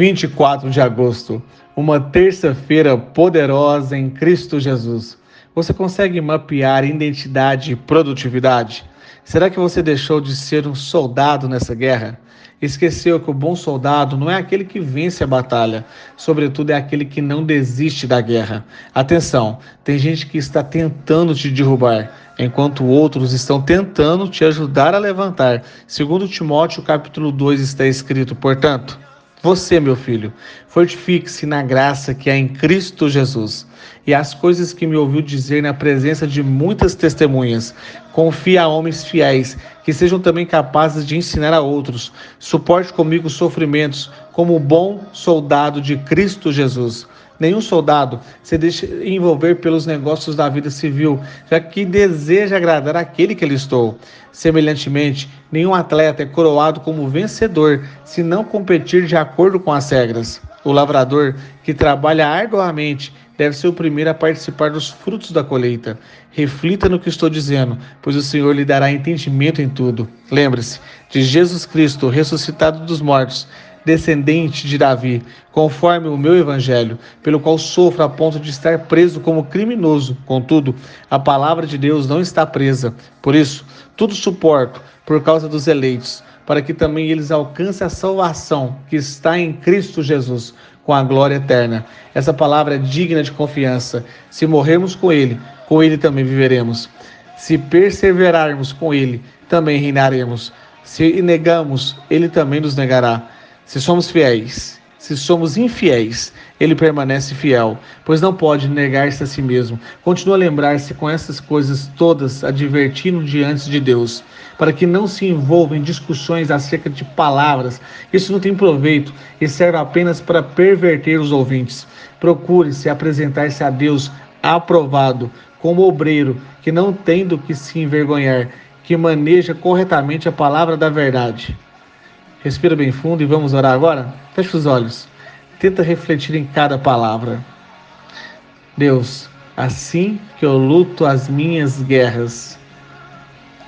24 de agosto, uma terça-feira poderosa em Cristo Jesus. Você consegue mapear identidade e produtividade? Será que você deixou de ser um soldado nessa guerra? Esqueceu que o bom soldado não é aquele que vence a batalha, sobretudo é aquele que não desiste da guerra. Atenção, tem gente que está tentando te derrubar, enquanto outros estão tentando te ajudar a levantar. Segundo Timóteo capítulo 2 está escrito, portanto, você, meu filho, fortifique-se na graça que há em Cristo Jesus. E as coisas que me ouviu dizer na presença de muitas testemunhas, confie a homens fiéis, que sejam também capazes de ensinar a outros. Suporte comigo os sofrimentos, como bom soldado de Cristo Jesus. Nenhum soldado se deixa envolver pelos negócios da vida civil, já que deseja agradar aquele que estou. Semelhantemente, nenhum atleta é coroado como vencedor se não competir de acordo com as regras. O lavrador, que trabalha arduamente, deve ser o primeiro a participar dos frutos da colheita. Reflita no que estou dizendo, pois o Senhor lhe dará entendimento em tudo. Lembre-se de Jesus Cristo, ressuscitado dos mortos descendente de Davi, conforme o meu evangelho, pelo qual sofro a ponto de estar preso como criminoso. Contudo, a palavra de Deus não está presa. Por isso, tudo suporto por causa dos eleitos, para que também eles alcancem a salvação que está em Cristo Jesus, com a glória eterna. Essa palavra é digna de confiança. Se morrermos com ele, com ele também viveremos. Se perseverarmos com ele, também reinaremos. Se negamos, ele também nos negará. Se somos fiéis, se somos infiéis, ele permanece fiel, pois não pode negar-se a si mesmo. Continua a lembrar-se com essas coisas todas, advertindo diante de Deus, para que não se envolva em discussões acerca de palavras. Isso não tem proveito e serve apenas para perverter os ouvintes. Procure se apresentar-se a Deus aprovado, como obreiro, que não tem do que se envergonhar, que maneja corretamente a palavra da verdade. Respira bem fundo e vamos orar agora? Feche os olhos. Tenta refletir em cada palavra. Deus, assim que eu luto as minhas guerras.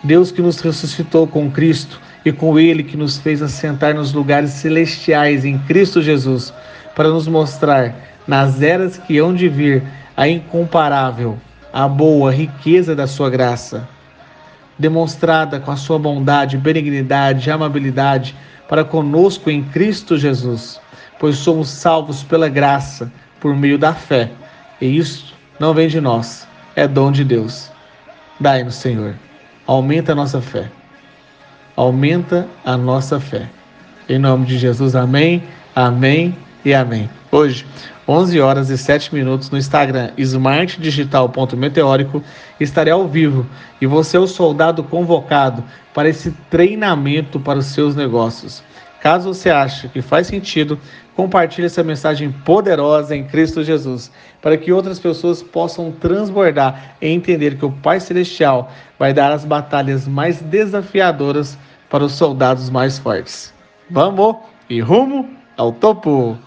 Deus que nos ressuscitou com Cristo e com Ele que nos fez assentar nos lugares celestiais em Cristo Jesus, para nos mostrar nas eras que hão de vir a incomparável, a boa riqueza da Sua graça, demonstrada com a Sua bondade, benignidade, amabilidade para conosco em Cristo Jesus, pois somos salvos pela graça, por meio da fé. E isso não vem de nós, é dom de Deus. Dai-nos, Senhor. Aumenta a nossa fé. Aumenta a nossa fé. Em nome de Jesus, amém, amém e amém. Hoje, 11 horas e 7 minutos no Instagram smartdigital.meteórico, estarei ao vivo e você é o soldado convocado para esse treinamento para os seus negócios. Caso você ache que faz sentido, compartilhe essa mensagem poderosa em Cristo Jesus, para que outras pessoas possam transbordar e entender que o Pai Celestial vai dar as batalhas mais desafiadoras para os soldados mais fortes. Vamos e rumo ao topo!